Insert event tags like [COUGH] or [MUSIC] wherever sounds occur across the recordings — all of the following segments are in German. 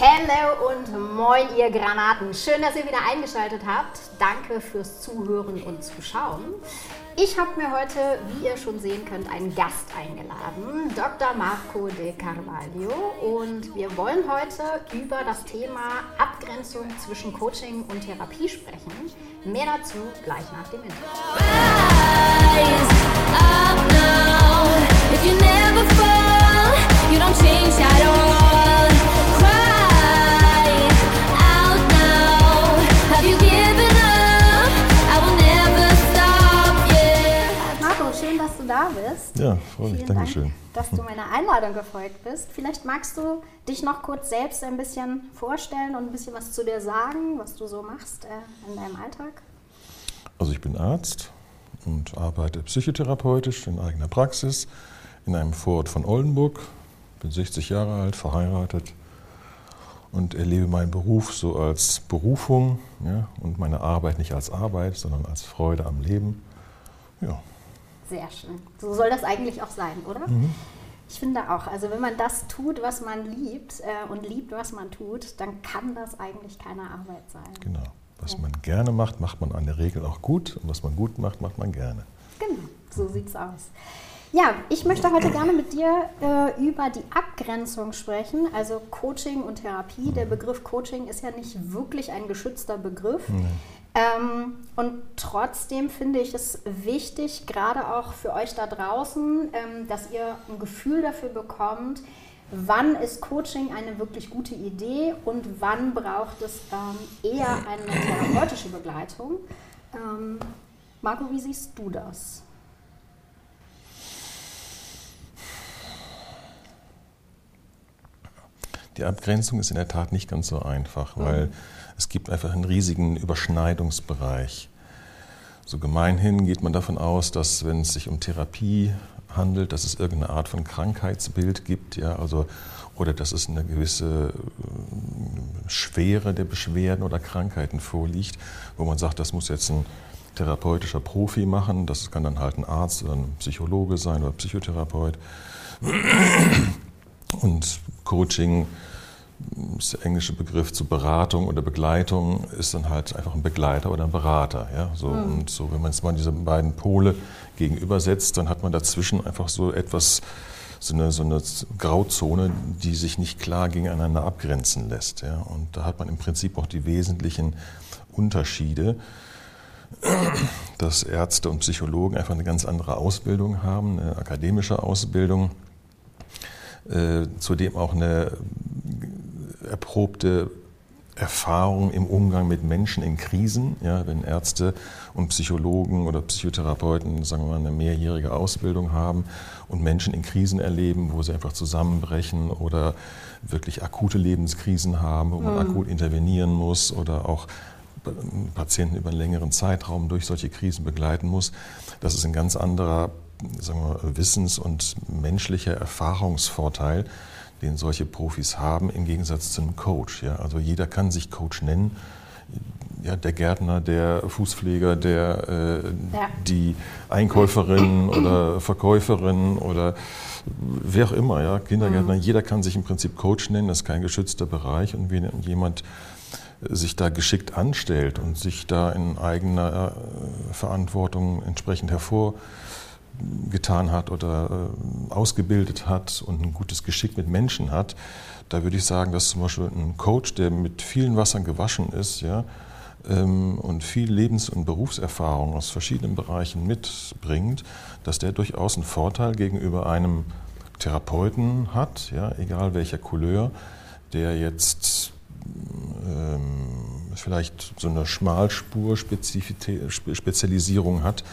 Hello und moin, ihr Granaten. Schön, dass ihr wieder eingeschaltet habt. Danke fürs Zuhören und Zuschauen. Ich habe mir heute, wie ihr schon sehen könnt, einen Gast eingeladen, Dr. Marco de Carvalho. Und wir wollen heute über das Thema Abgrenzung zwischen Coaching und Therapie sprechen. Mehr dazu gleich nach dem Intro. Da bist. Ja, freue mich. Dankeschön. Dank, dass du meiner Einladung gefolgt bist. Vielleicht magst du dich noch kurz selbst ein bisschen vorstellen und ein bisschen was zu dir sagen, was du so machst äh, in deinem Alltag. Also ich bin Arzt und arbeite psychotherapeutisch in eigener Praxis in einem Vorort von Oldenburg. Bin 60 Jahre alt, verheiratet und erlebe meinen Beruf so als Berufung ja, und meine Arbeit nicht als Arbeit, sondern als Freude am Leben. Ja. Sehr schön. So soll das eigentlich auch sein, oder? Mhm. Ich finde auch, also wenn man das tut, was man liebt äh, und liebt, was man tut, dann kann das eigentlich keine Arbeit sein. Genau. Was ja. man gerne macht, macht man an der Regel auch gut und was man gut macht, macht man gerne. Genau, so sieht es aus. Ja, ich möchte heute gerne mit dir äh, über die Abgrenzung sprechen, also Coaching und Therapie. Der mhm. Begriff Coaching ist ja nicht wirklich ein geschützter Begriff. Nee. Ähm, und trotzdem finde ich es wichtig, gerade auch für euch da draußen, ähm, dass ihr ein Gefühl dafür bekommt, wann ist Coaching eine wirklich gute Idee und wann braucht es ähm, eher eine therapeutische Begleitung. Ähm, Marco, wie siehst du das? Die Abgrenzung ist in der Tat nicht ganz so einfach, weil mhm. es gibt einfach einen riesigen Überschneidungsbereich. So gemeinhin geht man davon aus, dass wenn es sich um Therapie handelt, dass es irgendeine Art von Krankheitsbild gibt, ja, also oder dass es eine gewisse äh, Schwere der Beschwerden oder Krankheiten vorliegt, wo man sagt, das muss jetzt ein therapeutischer Profi machen, das kann dann halt ein Arzt oder ein Psychologe sein oder Psychotherapeut. Und Coaching ist der englische Begriff zu Beratung oder Begleitung, ist dann halt einfach ein Begleiter oder ein Berater. Ja? So, mhm. Und so, wenn man jetzt mal diese beiden Pole gegenübersetzt, dann hat man dazwischen einfach so etwas, so eine, so eine Grauzone, die sich nicht klar gegeneinander abgrenzen lässt. Ja? Und da hat man im Prinzip auch die wesentlichen Unterschiede, dass Ärzte und Psychologen einfach eine ganz andere Ausbildung haben, eine akademische Ausbildung, zudem auch eine erprobte Erfahrung im Umgang mit Menschen in Krisen. Ja, wenn Ärzte und Psychologen oder Psychotherapeuten, sagen wir mal, eine mehrjährige Ausbildung haben und Menschen in Krisen erleben, wo sie einfach zusammenbrechen oder wirklich akute Lebenskrisen haben, wo man mhm. akut intervenieren muss oder auch Patienten über einen längeren Zeitraum durch solche Krisen begleiten muss. Das ist ein ganz anderer sagen wir, Wissens- und menschlicher Erfahrungsvorteil, den solche Profis haben, im Gegensatz zu einem Coach. Ja? Also jeder kann sich Coach nennen. Ja, der Gärtner, der Fußpfleger, der, äh, ja. die Einkäuferin oder Verkäuferin oder wer auch immer, ja, Kindergärtner, mhm. jeder kann sich im Prinzip Coach nennen, das ist kein geschützter Bereich. Und wenn jemand sich da geschickt anstellt und sich da in eigener äh, Verantwortung entsprechend hervor getan hat oder äh, ausgebildet hat und ein gutes Geschick mit Menschen hat, da würde ich sagen, dass zum Beispiel ein Coach, der mit vielen Wassern gewaschen ist, ja, ähm, und viel Lebens- und Berufserfahrung aus verschiedenen Bereichen mitbringt, dass der durchaus einen Vorteil gegenüber einem Therapeuten hat, ja, egal welcher Couleur, der jetzt ähm, vielleicht so eine Schmalspur-Spezialisierung hat,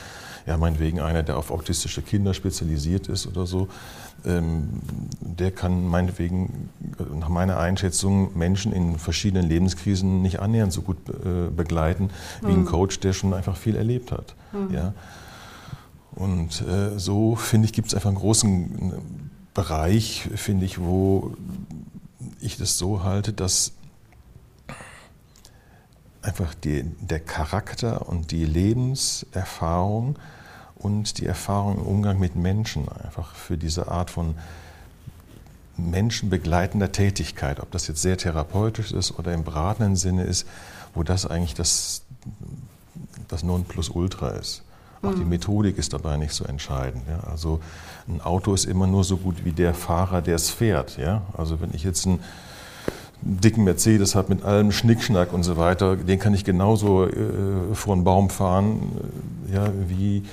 ja, meinetwegen einer, der auf autistische Kinder spezialisiert ist oder so, ähm, der kann meinetwegen nach meiner Einschätzung Menschen in verschiedenen Lebenskrisen nicht annähernd so gut äh, begleiten wie mhm. ein Coach, der schon einfach viel erlebt hat. Mhm. Ja. Und äh, so, finde ich, gibt es einfach einen großen Bereich, finde ich, wo ich das so halte, dass einfach die, der Charakter und die Lebenserfahrung und die Erfahrung im Umgang mit Menschen einfach für diese Art von menschenbegleitender Tätigkeit, ob das jetzt sehr therapeutisch ist oder im beratenden Sinne ist, wo das eigentlich das, das Nonplusultra ist. Auch die mhm. Methodik ist dabei nicht so entscheidend. Ja. Also ein Auto ist immer nur so gut wie der Fahrer, der es fährt. Ja. Also wenn ich jetzt einen dicken Mercedes habe mit allem Schnickschnack und so weiter, den kann ich genauso äh, vor einen Baum fahren, äh, ja, wie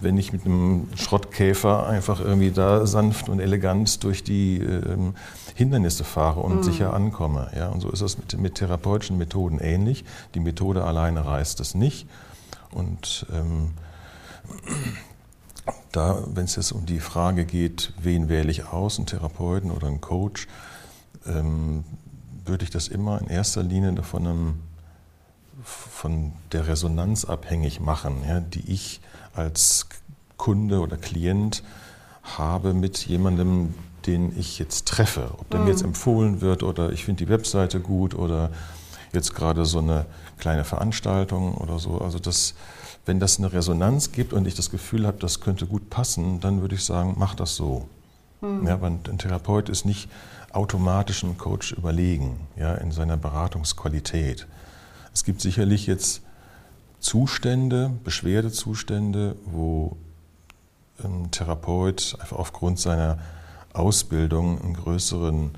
wenn ich mit einem Schrottkäfer einfach irgendwie da sanft und elegant durch die ähm, Hindernisse fahre und mhm. sicher ankomme. Ja? Und so ist es mit, mit, therapeutischen Methoden ähnlich. Die Methode alleine reißt es nicht. Und ähm, da, wenn es jetzt um die Frage geht, wen wähle ich aus, einen Therapeuten oder einen Coach, ähm, würde ich das immer in erster Linie von, einem, von der Resonanz abhängig machen, ja, die ich als Kunde oder Klient habe mit jemandem, den ich jetzt treffe. Ob der mhm. mir jetzt empfohlen wird oder ich finde die Webseite gut oder jetzt gerade so eine kleine Veranstaltung oder so. Also das, wenn das eine Resonanz gibt und ich das Gefühl habe, das könnte gut passen, dann würde ich sagen, mach das so. Mhm. Ja, weil ein Therapeut ist nicht automatisch einem Coach überlegen, ja, in seiner Beratungsqualität. Es gibt sicherlich jetzt Zustände, Beschwerdezustände, wo ein Therapeut einfach aufgrund seiner Ausbildung einen größeren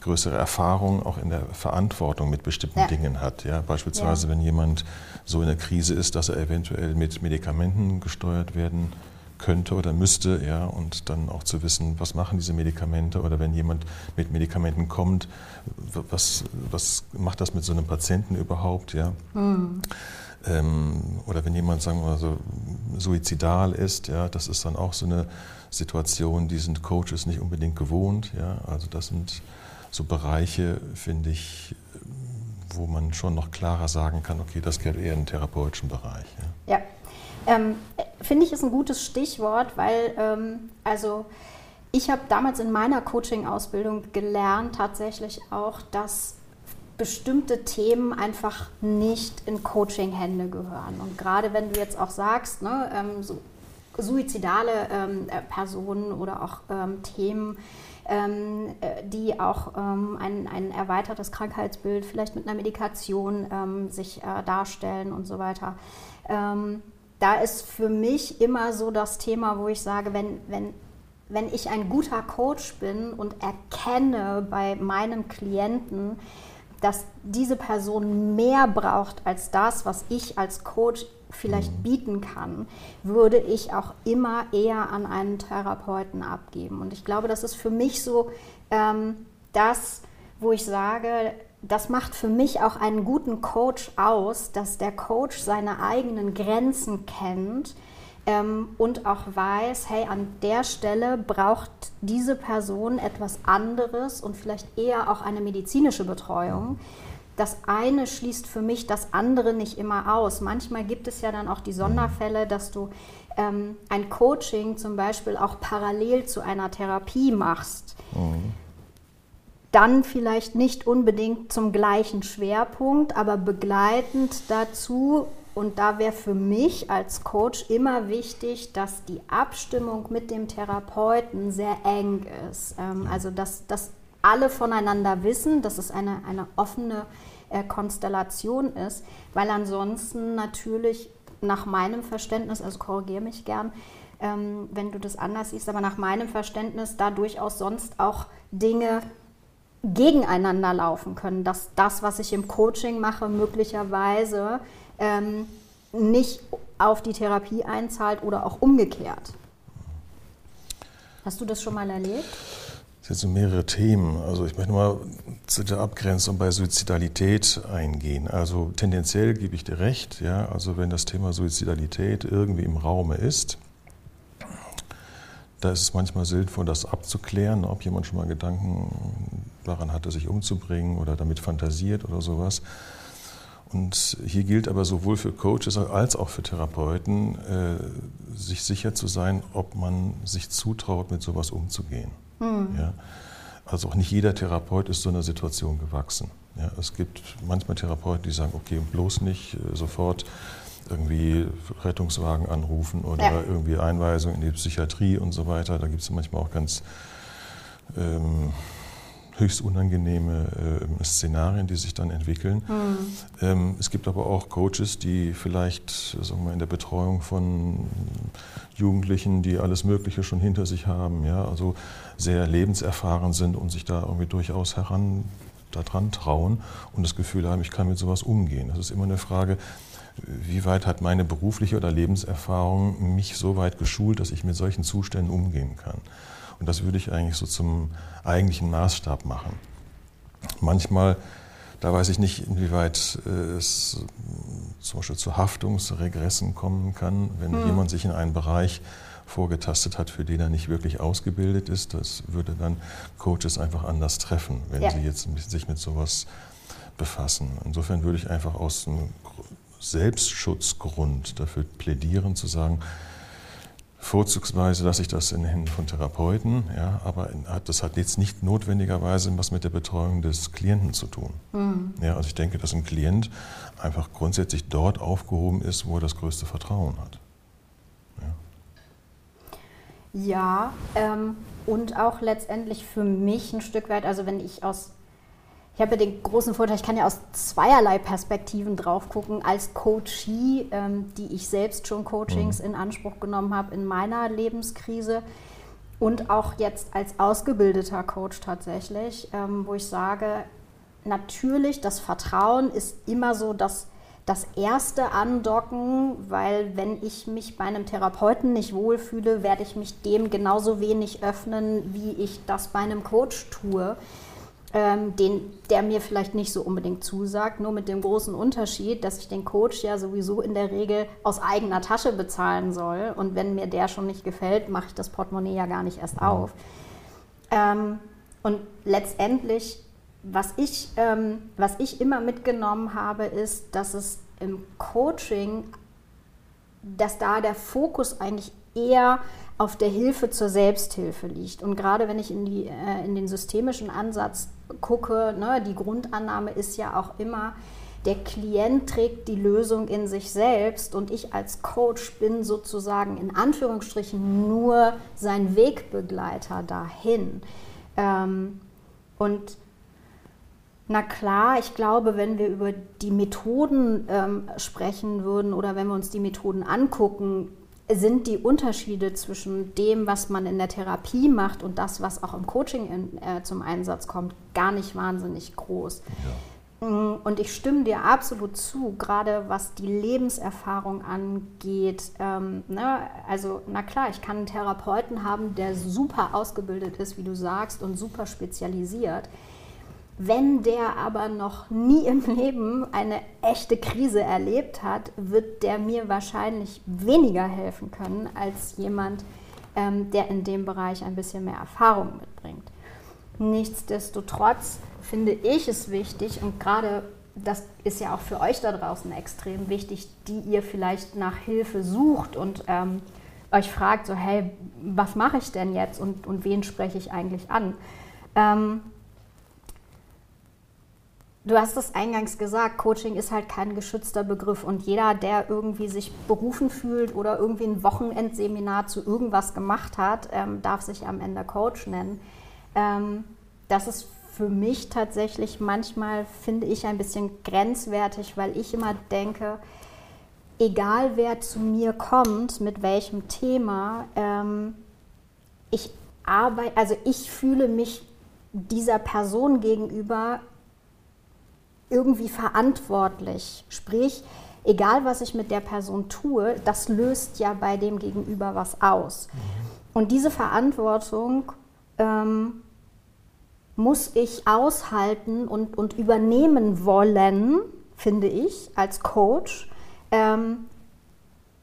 größere Erfahrung auch in der Verantwortung mit bestimmten ja. Dingen hat. Ja, beispielsweise, ja. wenn jemand so in der Krise ist, dass er eventuell mit Medikamenten gesteuert werden könnte oder müsste, ja, und dann auch zu wissen, was machen diese Medikamente oder wenn jemand mit Medikamenten kommt, was, was macht das mit so einem Patienten überhaupt, ja. Mhm. Ähm, oder wenn jemand, sagen wir mal so, suizidal ist, ja, das ist dann auch so eine Situation, die sind Coaches nicht unbedingt gewohnt, ja, also das sind so Bereiche, finde ich, wo man schon noch klarer sagen kann, okay, das gehört eher in den therapeutischen Bereich. Ja, ja. Ähm, finde ich ist ein gutes Stichwort, weil ähm, also ich habe damals in meiner Coaching-Ausbildung gelernt tatsächlich auch, dass bestimmte Themen einfach nicht in Coaching-Hände gehören. Und gerade wenn du jetzt auch sagst, ne, ähm, so suizidale ähm, äh, Personen oder auch ähm, Themen, ähm, äh, die auch ähm, ein, ein erweitertes Krankheitsbild vielleicht mit einer Medikation ähm, sich äh, darstellen und so weiter. Da ist für mich immer so das Thema, wo ich sage, wenn, wenn, wenn ich ein guter Coach bin und erkenne bei meinem Klienten, dass diese Person mehr braucht als das, was ich als Coach vielleicht mhm. bieten kann, würde ich auch immer eher an einen Therapeuten abgeben. Und ich glaube, das ist für mich so ähm, das, wo ich sage, das macht für mich auch einen guten Coach aus, dass der Coach seine eigenen Grenzen kennt ähm, und auch weiß, hey, an der Stelle braucht diese Person etwas anderes und vielleicht eher auch eine medizinische Betreuung. Das eine schließt für mich das andere nicht immer aus. Manchmal gibt es ja dann auch die Sonderfälle, dass du ähm, ein Coaching zum Beispiel auch parallel zu einer Therapie machst. Mhm. Dann vielleicht nicht unbedingt zum gleichen Schwerpunkt, aber begleitend dazu. Und da wäre für mich als Coach immer wichtig, dass die Abstimmung mit dem Therapeuten sehr eng ist. Ähm, also dass, dass alle voneinander wissen, dass es eine, eine offene äh, Konstellation ist, weil ansonsten natürlich nach meinem Verständnis, also korrigiere mich gern, ähm, wenn du das anders siehst, aber nach meinem Verständnis da durchaus sonst auch Dinge gegeneinander laufen können, dass das, was ich im Coaching mache, möglicherweise ähm, nicht auf die Therapie einzahlt oder auch umgekehrt. Hast du das schon mal erlebt? Das sind mehrere Themen. Also ich möchte mal zu der Abgrenzung bei Suizidalität eingehen. Also tendenziell gebe ich dir recht, ja. Also wenn das Thema Suizidalität irgendwie im Raume ist, da ist es manchmal sinnvoll, das abzuklären, ob jemand schon mal Gedanken daran hatte, sich umzubringen oder damit fantasiert oder sowas. Und hier gilt aber sowohl für Coaches als auch für Therapeuten, äh, sich sicher zu sein, ob man sich zutraut, mit sowas umzugehen. Mhm. Ja? Also auch nicht jeder Therapeut ist so einer Situation gewachsen. Ja? Es gibt manchmal Therapeuten, die sagen, okay, bloß nicht äh, sofort irgendwie Rettungswagen anrufen oder ja. irgendwie Einweisung in die Psychiatrie und so weiter. Da gibt es manchmal auch ganz ähm, höchst unangenehme äh, Szenarien, die sich dann entwickeln. Mhm. Ähm, es gibt aber auch Coaches, die vielleicht sagen wir, in der Betreuung von Jugendlichen, die alles Mögliche schon hinter sich haben, ja, also sehr lebenserfahren sind und sich da irgendwie durchaus heran daran trauen und das Gefühl haben, ich kann mit sowas umgehen. Das ist immer eine Frage, wie weit hat meine berufliche oder Lebenserfahrung mich so weit geschult, dass ich mit solchen Zuständen umgehen kann. Und das würde ich eigentlich so zum eigentlichen Maßstab machen. Manchmal, da weiß ich nicht, inwieweit äh, es zum Beispiel zu Haftungsregressen kommen kann, wenn hm. jemand sich in einen Bereich vorgetastet hat, für den er nicht wirklich ausgebildet ist. Das würde dann Coaches einfach anders treffen, wenn ja. sie jetzt sich mit sowas befassen. Insofern würde ich einfach aus einem Selbstschutzgrund dafür plädieren, zu sagen, Vorzugsweise lasse ich das in den Händen von Therapeuten, ja, aber das hat jetzt nicht notwendigerweise was mit der Betreuung des Klienten zu tun. Mhm. Ja, also ich denke, dass ein Klient einfach grundsätzlich dort aufgehoben ist, wo er das größte Vertrauen hat. Ja, ja ähm, und auch letztendlich für mich ein Stück weit, also wenn ich aus ich habe ja den großen Vorteil, ich kann ja aus zweierlei Perspektiven drauf gucken. Als Coachie, ähm, die ich selbst schon Coachings mhm. in Anspruch genommen habe in meiner Lebenskrise und auch jetzt als ausgebildeter Coach tatsächlich, ähm, wo ich sage, natürlich, das Vertrauen ist immer so das, das erste Andocken, weil wenn ich mich bei einem Therapeuten nicht wohlfühle, werde ich mich dem genauso wenig öffnen, wie ich das bei einem Coach tue ähm, den, der mir vielleicht nicht so unbedingt zusagt, nur mit dem großen Unterschied, dass ich den Coach ja sowieso in der Regel aus eigener Tasche bezahlen soll. Und wenn mir der schon nicht gefällt, mache ich das Portemonnaie ja gar nicht erst auf. Ähm, und letztendlich, was ich, ähm, was ich immer mitgenommen habe, ist, dass es im Coaching, dass da der Fokus eigentlich eher auf der Hilfe zur Selbsthilfe liegt. Und gerade wenn ich in, die, äh, in den systemischen Ansatz gucke, ne, die Grundannahme ist ja auch immer, der Klient trägt die Lösung in sich selbst und ich als Coach bin sozusagen in Anführungsstrichen nur sein Wegbegleiter dahin. Ähm, und na klar, ich glaube, wenn wir über die Methoden ähm, sprechen würden oder wenn wir uns die Methoden angucken, sind die Unterschiede zwischen dem, was man in der Therapie macht und das, was auch im Coaching in, äh, zum Einsatz kommt, gar nicht wahnsinnig groß. Ja. Mm, und ich stimme dir absolut zu, gerade was die Lebenserfahrung angeht. Ähm, ne? Also, na klar, ich kann einen Therapeuten haben, der super ausgebildet ist, wie du sagst, und super spezialisiert. Wenn der aber noch nie im Leben eine echte Krise erlebt hat, wird der mir wahrscheinlich weniger helfen können als jemand, ähm, der in dem Bereich ein bisschen mehr Erfahrung mitbringt. Nichtsdestotrotz finde ich es wichtig und gerade das ist ja auch für euch da draußen extrem wichtig, die ihr vielleicht nach Hilfe sucht und ähm, euch fragt, so hey, was mache ich denn jetzt und, und wen spreche ich eigentlich an? Ähm, Du hast es eingangs gesagt, Coaching ist halt kein geschützter Begriff und jeder, der irgendwie sich berufen fühlt oder irgendwie ein Wochenendseminar zu irgendwas gemacht hat, ähm, darf sich am Ende Coach nennen. Ähm, das ist für mich tatsächlich manchmal, finde ich, ein bisschen grenzwertig, weil ich immer denke, egal wer zu mir kommt, mit welchem Thema, ähm, ich arbeite, also ich fühle mich dieser Person gegenüber irgendwie verantwortlich. Sprich, egal was ich mit der Person tue, das löst ja bei dem Gegenüber was aus. Mhm. Und diese Verantwortung ähm, muss ich aushalten und, und übernehmen wollen, finde ich, als Coach. Ähm,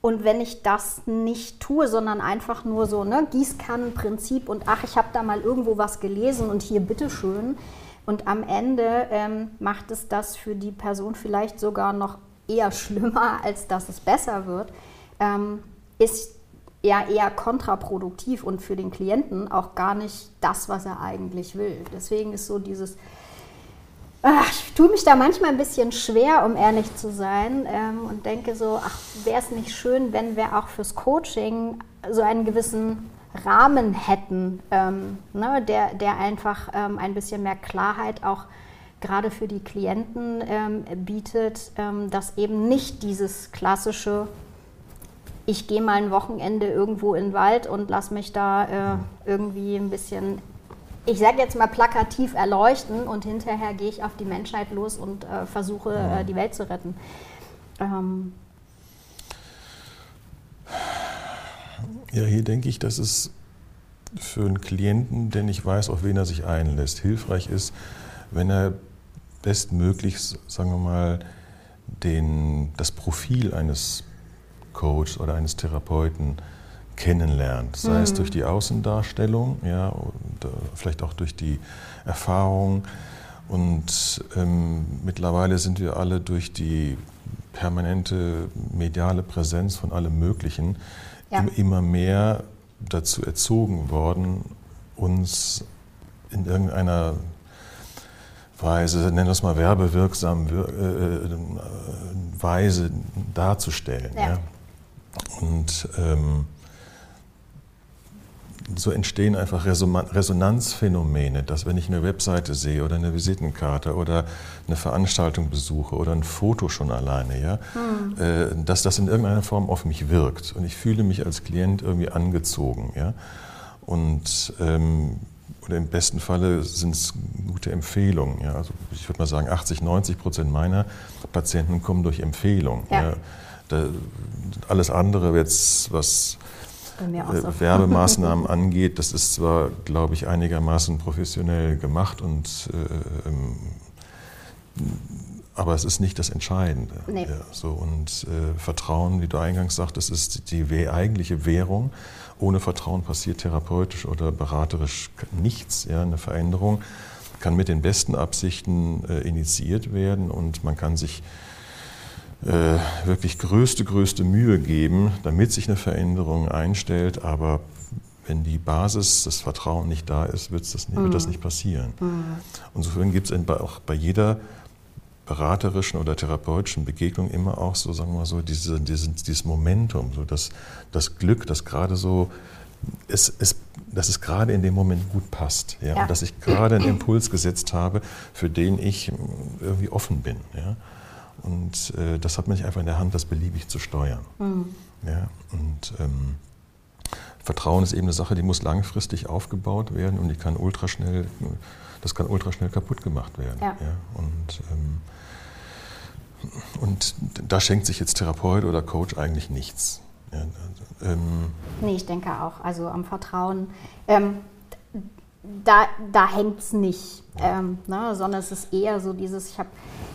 und wenn ich das nicht tue, sondern einfach nur so, ne, Gießkannenprinzip und ach, ich habe da mal irgendwo was gelesen und hier bitteschön, und am Ende ähm, macht es das für die Person vielleicht sogar noch eher schlimmer, [LAUGHS] als dass es besser wird, ähm, ist ja eher kontraproduktiv und für den Klienten auch gar nicht das, was er eigentlich will. Deswegen ist so dieses, ach, ich tue mich da manchmal ein bisschen schwer, um ehrlich zu sein ähm, und denke so, ach, wäre es nicht schön, wenn wir auch fürs Coaching so einen gewissen Rahmen hätten, ähm, ne, der, der einfach ähm, ein bisschen mehr Klarheit auch gerade für die Klienten ähm, bietet, ähm, dass eben nicht dieses klassische, ich gehe mal ein Wochenende irgendwo in den Wald und lass mich da äh, irgendwie ein bisschen, ich sage jetzt mal plakativ erleuchten und hinterher gehe ich auf die Menschheit los und äh, versuche äh, die Welt zu retten. Ja, hier denke ich, dass es für einen Klienten, der nicht weiß, auf wen er sich einlässt, hilfreich ist, wenn er bestmöglich, sagen wir mal, den, das Profil eines Coaches oder eines Therapeuten kennenlernt, sei mhm. es durch die Außendarstellung, ja, äh, vielleicht auch durch die Erfahrung. Und ähm, mittlerweile sind wir alle durch die permanente mediale Präsenz von allem Möglichen ja. immer mehr dazu erzogen worden, uns in irgendeiner Weise, nennen wir es mal werbewirksam äh, äh, Weise darzustellen. Ja. Ja. Und ähm, so entstehen einfach Resonanzphänomene, dass wenn ich eine Webseite sehe oder eine Visitenkarte oder eine Veranstaltung besuche oder ein Foto schon alleine, ja, hm. dass das in irgendeiner Form auf mich wirkt und ich fühle mich als Klient irgendwie angezogen, ja, und ähm, oder im besten Falle sind es gute Empfehlungen. Ja. Also ich würde mal sagen, 80, 90 Prozent meiner Patienten kommen durch Empfehlung. Ja. Ja. Da, alles andere, jetzt, was äh, Werbemaßnahmen [LAUGHS] angeht, das ist zwar, glaube ich, einigermaßen professionell gemacht und äh, ähm, aber es ist nicht das Entscheidende. Nee. Ja, so, und äh, Vertrauen, wie du eingangs sagtest, ist die, eigentliche Währung. Ohne Vertrauen passiert therapeutisch oder beraterisch nichts. Ja, eine Veränderung kann mit den besten Absichten äh, initiiert werden und man kann sich äh, wirklich größte, größte Mühe geben, damit sich eine Veränderung einstellt. Aber wenn die Basis, das Vertrauen nicht da ist, wird das nicht, wird das mhm. nicht passieren. Mhm. Insofern gibt es auch bei jeder beraterischen oder therapeutischen Begegnung immer auch so, sagen wir mal so, diese, dieses, dieses Momentum, so das, das Glück, das gerade so, es, es, dass es gerade in dem Moment gut passt. Ja? ja. Und dass ich gerade einen Impuls gesetzt habe, für den ich irgendwie offen bin. Ja? Und äh, das hat man nicht einfach in der Hand, das beliebig zu steuern. Mhm. Ja, und ähm, Vertrauen ist eben eine Sache, die muss langfristig aufgebaut werden und die kann ultraschnell, das kann ultraschnell kaputt gemacht werden. Ja. ja und, ähm, und da schenkt sich jetzt Therapeut oder Coach eigentlich nichts. Ja, ähm, nee, ich denke auch. Also am Vertrauen. Ähm, da, da hängt es nicht, ähm, ne, sondern es ist eher so dieses, ich habe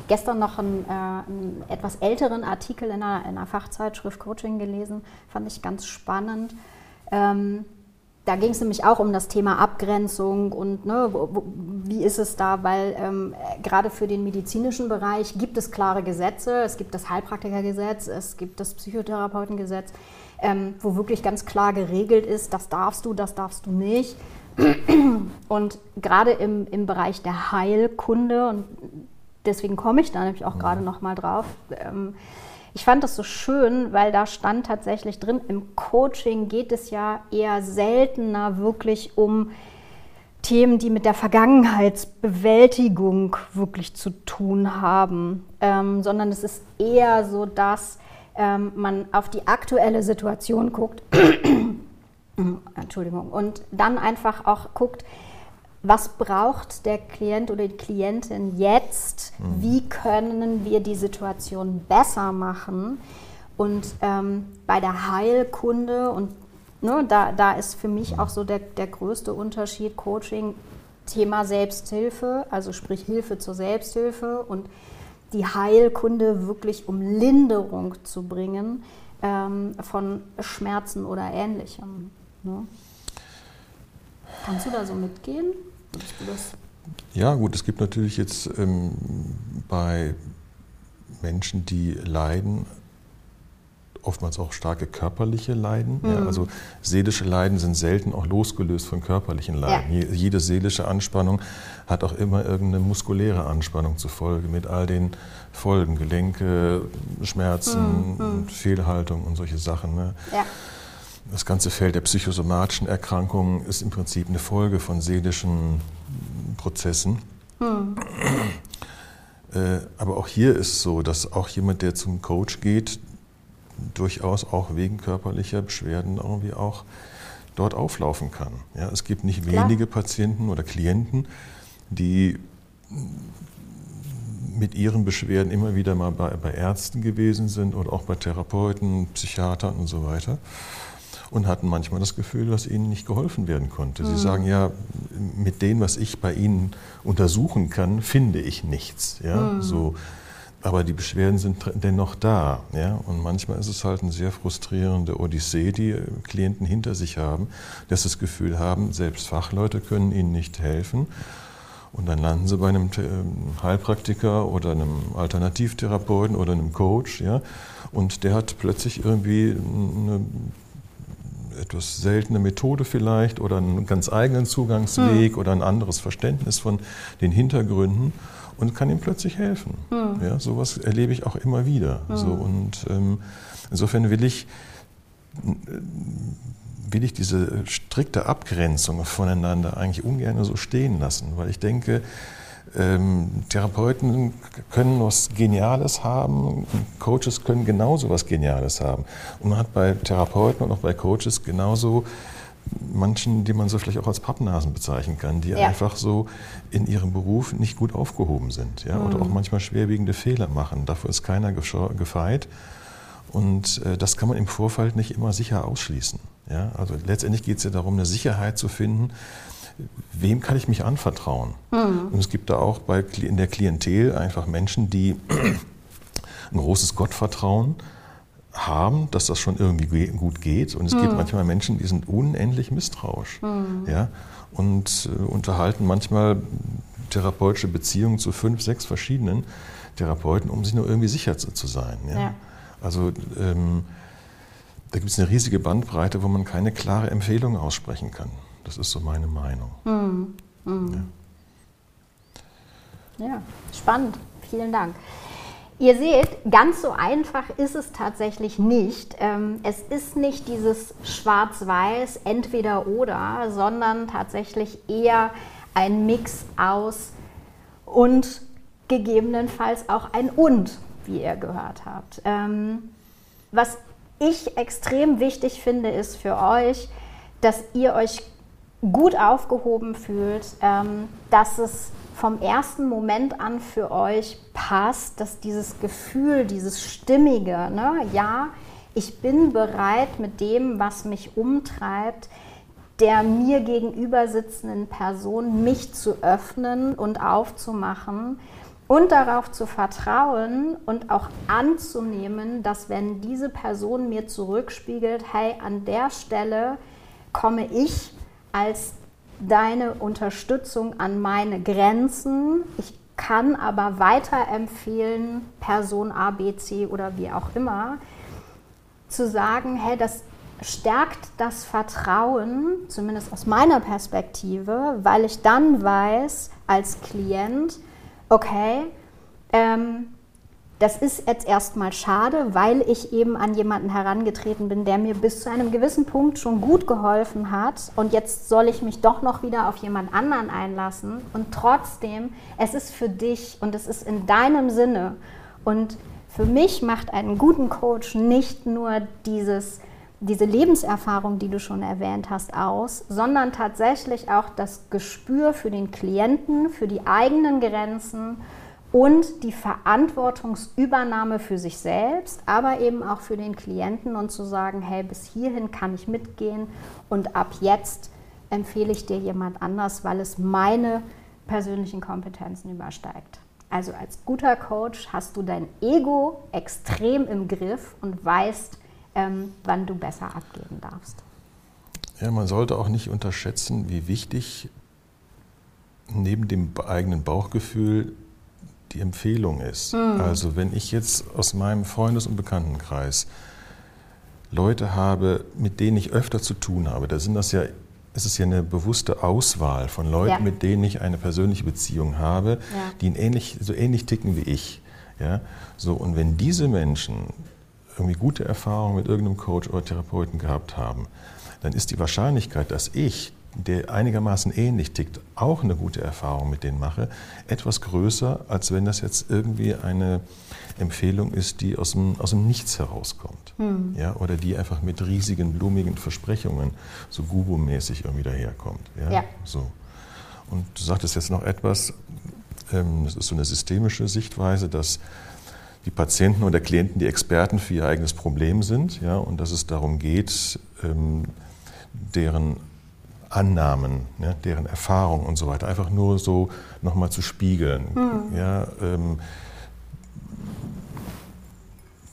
gestern noch einen, äh, einen, etwas älteren Artikel in einer, in einer, Fachzeitschrift Coaching gelesen, fand ich ganz spannend. Ähm, da ging es nämlich auch um das Thema Abgrenzung und ne, wo, wo, wie ist es da, weil ähm, gerade für den medizinischen Bereich gibt es klare Gesetze, es gibt das Heilpraktikergesetz, es gibt das Psychotherapeutengesetz, ähm, wo wirklich ganz klar geregelt ist, das darfst du, das darfst du nicht. Und gerade im, im Bereich der Heilkunde, und deswegen komme ich da nämlich auch gerade noch mal drauf, ähm, ich fand das so schön, weil da stand tatsächlich drin, im Coaching geht es ja eher seltener wirklich um Themen, die mit der Vergangenheitsbewältigung wirklich zu tun haben, ähm, sondern es ist eher so, dass ähm, man auf die aktuelle Situation guckt Entschuldigung. Und dann einfach auch guckt, was braucht der Klient oder die Klientin jetzt? Mhm. Wie können wir die Situation besser machen? Und ähm, bei der Heilkunde, und ne, da, da ist für mich mhm. auch so der, der größte Unterschied Coaching, Thema Selbsthilfe, also sprich Hilfe zur Selbsthilfe und die Heilkunde wirklich um Linderung zu bringen ähm, von Schmerzen oder ähnlichem. Ne? Kannst du da so mitgehen? Ja, gut, es gibt natürlich jetzt ähm, bei Menschen, die leiden, oftmals auch starke körperliche Leiden. Mhm. Ja, also seelische Leiden sind selten auch losgelöst von körperlichen Leiden. Ja. Jede seelische Anspannung hat auch immer irgendeine muskuläre Anspannung zur Folge mit all den Folgen, Gelenke, Schmerzen, mhm. Fehlhaltung und solche Sachen. Ne? Ja. Das ganze Feld der psychosomatischen Erkrankungen ist im Prinzip eine Folge von seelischen Prozessen. Hm. Äh, aber auch hier ist so, dass auch jemand, der zum Coach geht, durchaus auch wegen körperlicher Beschwerden irgendwie auch dort auflaufen kann. Ja, es gibt nicht Klar. wenige Patienten oder Klienten, die mit ihren Beschwerden immer wieder mal bei, bei Ärzten gewesen sind oder auch bei Therapeuten, Psychiatern und so weiter und hatten manchmal das Gefühl, dass ihnen nicht geholfen werden konnte. Sie mhm. sagen ja, mit dem, was ich bei ihnen untersuchen kann, finde ich nichts. Ja? Mhm. So, aber die Beschwerden sind dennoch da. Ja? Und manchmal ist es halt eine sehr frustrierende Odyssee, die Klienten hinter sich haben, dass sie das Gefühl haben, selbst Fachleute können ihnen nicht helfen. Und dann landen sie bei einem Heilpraktiker oder einem Alternativtherapeuten oder einem Coach. Ja? Und der hat plötzlich irgendwie eine etwas seltene Methode vielleicht oder einen ganz eigenen Zugangsweg hm. oder ein anderes Verständnis von den Hintergründen und kann ihm plötzlich helfen. Hm. Ja, sowas erlebe ich auch immer wieder. Hm. So, und ähm, insofern will ich, will ich diese strikte Abgrenzung voneinander eigentlich ungern so stehen lassen, weil ich denke, ähm, Therapeuten können was Geniales haben, Coaches können genauso was Geniales haben. Und man hat bei Therapeuten und auch bei Coaches genauso manchen, die man so vielleicht auch als Pappnasen bezeichnen kann, die ja. einfach so in ihrem Beruf nicht gut aufgehoben sind ja, mhm. oder auch manchmal schwerwiegende Fehler machen. Dafür ist keiner gefeit. Und äh, das kann man im Vorfeld nicht immer sicher ausschließen. Ja? Also letztendlich geht es ja darum, eine Sicherheit zu finden, wem kann ich mich anvertrauen? Mhm. Und es gibt da auch bei, in der Klientel einfach Menschen, die [CLEARS THROAT] ein großes Gottvertrauen haben, dass das schon irgendwie gut geht. Und es mhm. gibt manchmal Menschen, die sind unendlich misstrauisch mhm. ja? und äh, unterhalten manchmal therapeutische Beziehungen zu fünf, sechs verschiedenen Therapeuten, um sich nur irgendwie sicher zu, zu sein. Ja? ja. Also ähm, da gibt es eine riesige Bandbreite, wo man keine klare Empfehlung aussprechen kann. Das ist so meine Meinung. Mhm. Mhm. Ja. ja, spannend. Vielen Dank. Ihr seht, ganz so einfach ist es tatsächlich nicht. Ähm, es ist nicht dieses Schwarz-Weiß, entweder oder, sondern tatsächlich eher ein Mix aus und gegebenenfalls auch ein und, wie ihr gehört habt. Ähm, was ich extrem wichtig finde, ist für euch, dass ihr euch gut aufgehoben fühlt, ähm, dass es vom ersten Moment an für euch passt, dass dieses Gefühl, dieses Stimmige, ne, ja, ich bin bereit mit dem, was mich umtreibt, der mir gegenüber sitzenden Person, mich zu öffnen und aufzumachen und darauf zu vertrauen und auch anzunehmen, dass wenn diese Person mir zurückspiegelt, hey, an der Stelle komme ich als deine Unterstützung an meine Grenzen. Ich kann aber weiterempfehlen, Person A, B, C oder wie auch immer, zu sagen, hey, das stärkt das Vertrauen, zumindest aus meiner Perspektive, weil ich dann weiß als Klient, okay, ähm, das ist jetzt erstmal schade, weil ich eben an jemanden herangetreten bin, der mir bis zu einem gewissen Punkt schon gut geholfen hat. Und jetzt soll ich mich doch noch wieder auf jemand anderen einlassen. Und trotzdem, es ist für dich und es ist in deinem Sinne. Und für mich macht einen guten Coach nicht nur dieses, diese Lebenserfahrung, die du schon erwähnt hast, aus, sondern tatsächlich auch das Gespür für den Klienten, für die eigenen Grenzen und die Verantwortungsübernahme für sich selbst, aber eben auch für den Klienten und zu sagen, hey, bis hierhin kann ich mitgehen und ab jetzt empfehle ich dir jemand anders, weil es meine persönlichen Kompetenzen übersteigt. Also als guter Coach hast du dein Ego extrem im Griff und weißt, ähm, wann du besser abgeben darfst. Ja, man sollte auch nicht unterschätzen, wie wichtig neben dem eigenen Bauchgefühl die Empfehlung ist. Mhm. Also wenn ich jetzt aus meinem Freundes- und Bekanntenkreis Leute habe, mit denen ich öfter zu tun habe, da sind das ja, es ist ja eine bewusste Auswahl von Leuten, ja. mit denen ich eine persönliche Beziehung habe, ja. die ähnlich, so ähnlich ticken wie ich. Ja? So, und wenn diese Menschen irgendwie gute Erfahrungen mit irgendeinem Coach oder Therapeuten gehabt haben, dann ist die Wahrscheinlichkeit, dass ich, der einigermaßen ähnlich tickt, auch eine gute Erfahrung mit denen mache, etwas größer, als wenn das jetzt irgendwie eine Empfehlung ist, die aus dem, aus dem Nichts herauskommt. Hm. Ja, oder die einfach mit riesigen, blumigen Versprechungen so Guru-mäßig irgendwie daherkommt. Ja? ja. So. Und du sagtest jetzt noch etwas, ähm, das ist so eine systemische Sichtweise, dass die Patienten oder Klienten die Experten für ihr eigenes Problem sind ja, und dass es darum geht, ähm, deren Annahmen, ja, deren Erfahrungen und so weiter einfach nur so nochmal zu spiegeln. Mhm. Ja, ähm,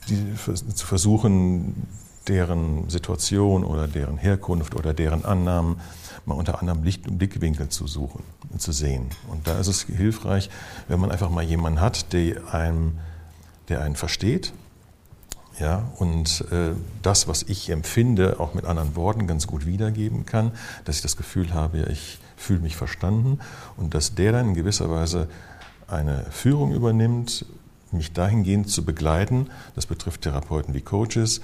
die, zu versuchen, deren Situation oder deren Herkunft oder deren Annahmen mal unter anderem Blickwinkel zu suchen und zu sehen. Und da ist es hilfreich, wenn man einfach mal jemanden hat, der einem, der einen versteht, ja, und äh, das, was ich empfinde, auch mit anderen Worten ganz gut wiedergeben kann, dass ich das Gefühl habe, ja, ich fühle mich verstanden und dass der dann in gewisser Weise eine Führung übernimmt, mich dahingehend zu begleiten, das betrifft Therapeuten wie Coaches,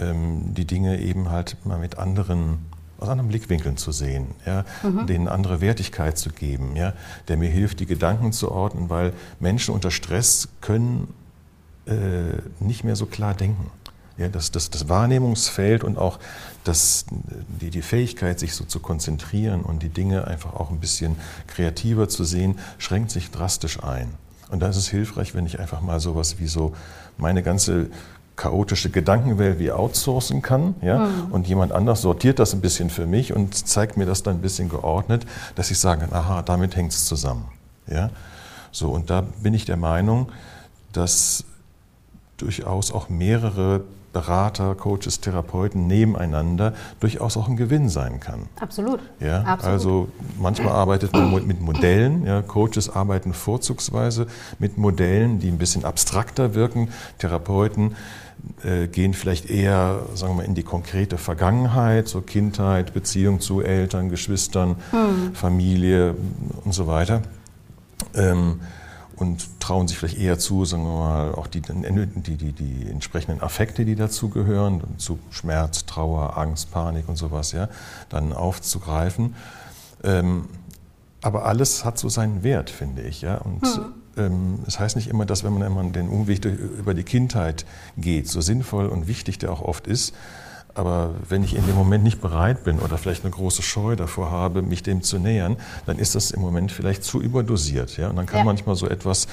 ähm, die Dinge eben halt mal mit anderen aus anderen Blickwinkeln zu sehen, ja, mhm. denen andere Wertigkeit zu geben, ja, der mir hilft, die Gedanken zu ordnen, weil Menschen unter Stress können äh, nicht mehr so klar denken. Ja, das, das, das Wahrnehmungsfeld und auch das, die, die Fähigkeit, sich so zu konzentrieren und die Dinge einfach auch ein bisschen kreativer zu sehen, schränkt sich drastisch ein. Und da ist es hilfreich, wenn ich einfach mal sowas wie so meine ganze chaotische Gedankenwelt wie outsourcen kann. Ja? Mhm. Und jemand anders sortiert das ein bisschen für mich und zeigt mir das dann ein bisschen geordnet, dass ich sagen kann, aha, damit hängt es zusammen. Ja? So, und da bin ich der Meinung, dass durchaus auch mehrere Berater, Coaches, Therapeuten nebeneinander durchaus auch ein Gewinn sein kann. Absolut. Ja, Absolut. Also manchmal arbeitet man mit Modellen. Ja, Coaches arbeiten vorzugsweise mit Modellen, die ein bisschen abstrakter wirken. Therapeuten äh, gehen vielleicht eher, sagen wir mal, in die konkrete Vergangenheit, so Kindheit, Beziehung zu Eltern, Geschwistern, hm. Familie und so weiter. Ähm, und trauen sich vielleicht eher zu, sagen wir mal, auch die, die, die, die entsprechenden Affekte, die dazugehören, zu Schmerz, Trauer, Angst, Panik und sowas, ja, dann aufzugreifen. Ähm, aber alles hat so seinen Wert, finde ich. Ja? Und hm. ähm, es heißt nicht immer, dass wenn man immer den Umweg über die Kindheit geht, so sinnvoll und wichtig der auch oft ist, aber wenn ich in dem Moment nicht bereit bin oder vielleicht eine große Scheu davor habe, mich dem zu nähern, dann ist das im Moment vielleicht zu überdosiert. Ja? Und dann kann ja. manchmal so etwas,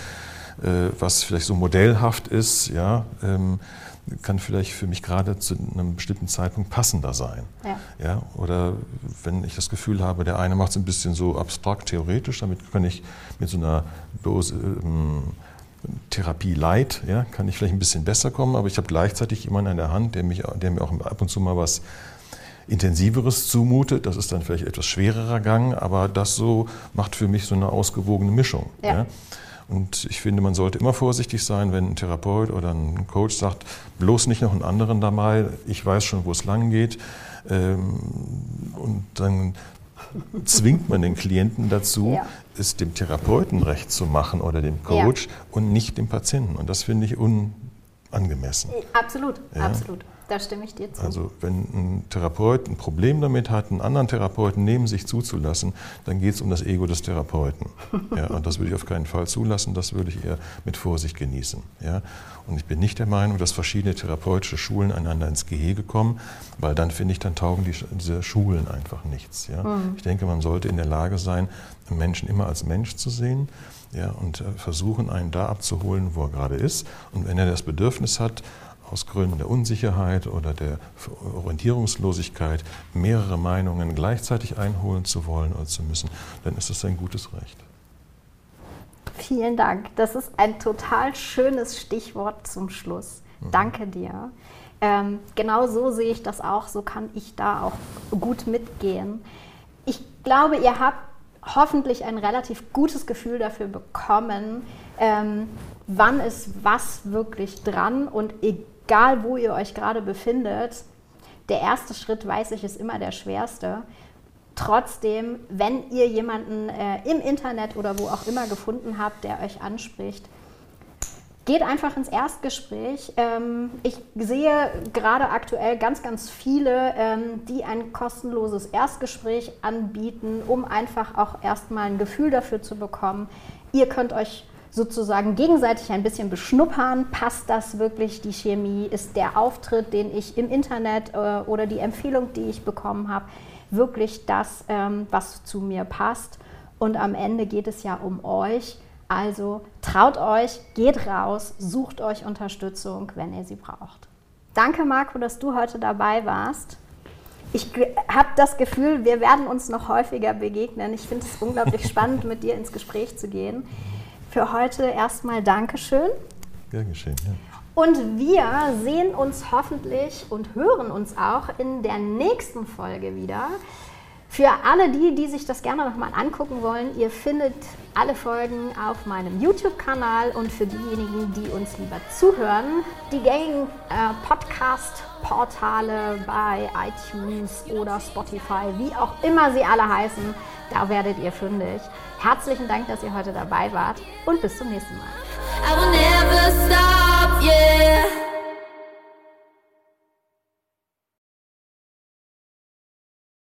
äh, was vielleicht so modellhaft ist, ja, ähm, kann vielleicht für mich gerade zu einem bestimmten Zeitpunkt passender sein. Ja. Ja? Oder wenn ich das Gefühl habe, der eine macht es ein bisschen so abstrakt theoretisch, damit kann ich mit so einer Dose, ähm, Therapie Light, ja, kann ich vielleicht ein bisschen besser kommen, aber ich habe gleichzeitig jemanden an der Hand, der, mich, der mir auch ab und zu mal was Intensiveres zumutet. Das ist dann vielleicht etwas schwererer Gang, aber das so macht für mich so eine ausgewogene Mischung. Ja. ja. Und ich finde, man sollte immer vorsichtig sein, wenn ein Therapeut oder ein Coach sagt, bloß nicht noch einen anderen dabei, ich weiß schon, wo es lang geht. Ähm, und dann zwingt man den Klienten dazu, ja. es dem Therapeuten recht zu machen oder dem Coach ja. und nicht dem Patienten. Und das finde ich unangemessen. Absolut, absolut. Da stimme ich dir zu. Also wenn ein Therapeut ein Problem damit hat, einen anderen Therapeuten neben sich zuzulassen, dann geht es um das Ego des Therapeuten. [LAUGHS] Ja, und das würde ich auf keinen Fall zulassen, das würde ich eher mit Vorsicht genießen. Ja. Und ich bin nicht der Meinung, dass verschiedene therapeutische Schulen einander ins Gehege kommen, weil dann finde ich, dann taugen die, diese Schulen einfach nichts. Ja. Mhm. Ich denke, man sollte in der Lage sein, einen Menschen immer als Mensch zu sehen ja, und äh, versuchen, einen da abzuholen, wo er gerade ist. Und wenn er das Bedürfnis hat, aus Gründen der Unsicherheit oder der Orientierungslosigkeit mehrere Meinungen gleichzeitig einholen zu wollen oder zu müssen, dann ist das sein gutes Recht. Vielen Dank. Das ist ein total schönes Stichwort zum Schluss. Mhm. Danke dir. Ähm, genau so sehe ich das auch. So kann ich da auch gut mitgehen. Ich glaube, ihr habt hoffentlich ein relativ gutes Gefühl dafür bekommen, ähm, wann ist was wirklich dran und egal egal wo ihr euch gerade befindet, der erste Schritt, weiß ich, ist immer der schwerste. Trotzdem, wenn ihr jemanden äh, im Internet oder wo auch immer gefunden habt, der euch anspricht, Geht einfach ins Erstgespräch. Ähm, ich sehe gerade aktuell ganz, ganz viele, ähm, die ein kostenloses Erstgespräch anbieten, um einfach auch erstmal ein Gefühl dafür zu bekommen. Ihr könnt euch sozusagen gegenseitig ein bisschen beschnuppern. Passt das wirklich, die Chemie? Ist der Auftritt, den ich im Internet äh, oder die Empfehlung, die ich bekommen habe, wirklich das, ähm, was zu mir passt? Und am Ende geht es ja um euch also traut euch, geht raus, sucht euch Unterstützung, wenn ihr sie braucht. Danke, Marco, dass du heute dabei warst. Ich habe das Gefühl, wir werden uns noch häufiger begegnen. Ich finde es unglaublich [LAUGHS] spannend, mit dir ins Gespräch zu gehen. Für heute erstmal Dankeschön. Gern geschehen, ja. Und wir sehen uns hoffentlich und hören uns auch in der nächsten Folge wieder. Für alle die, die sich das gerne nochmal angucken wollen, ihr findet alle Folgen auf meinem YouTube-Kanal und für diejenigen, die uns lieber zuhören, die gängigen äh, Podcast-Portale bei iTunes oder Spotify, wie auch immer sie alle heißen, da werdet ihr fündig. Herzlichen Dank, dass ihr heute dabei wart und bis zum nächsten Mal.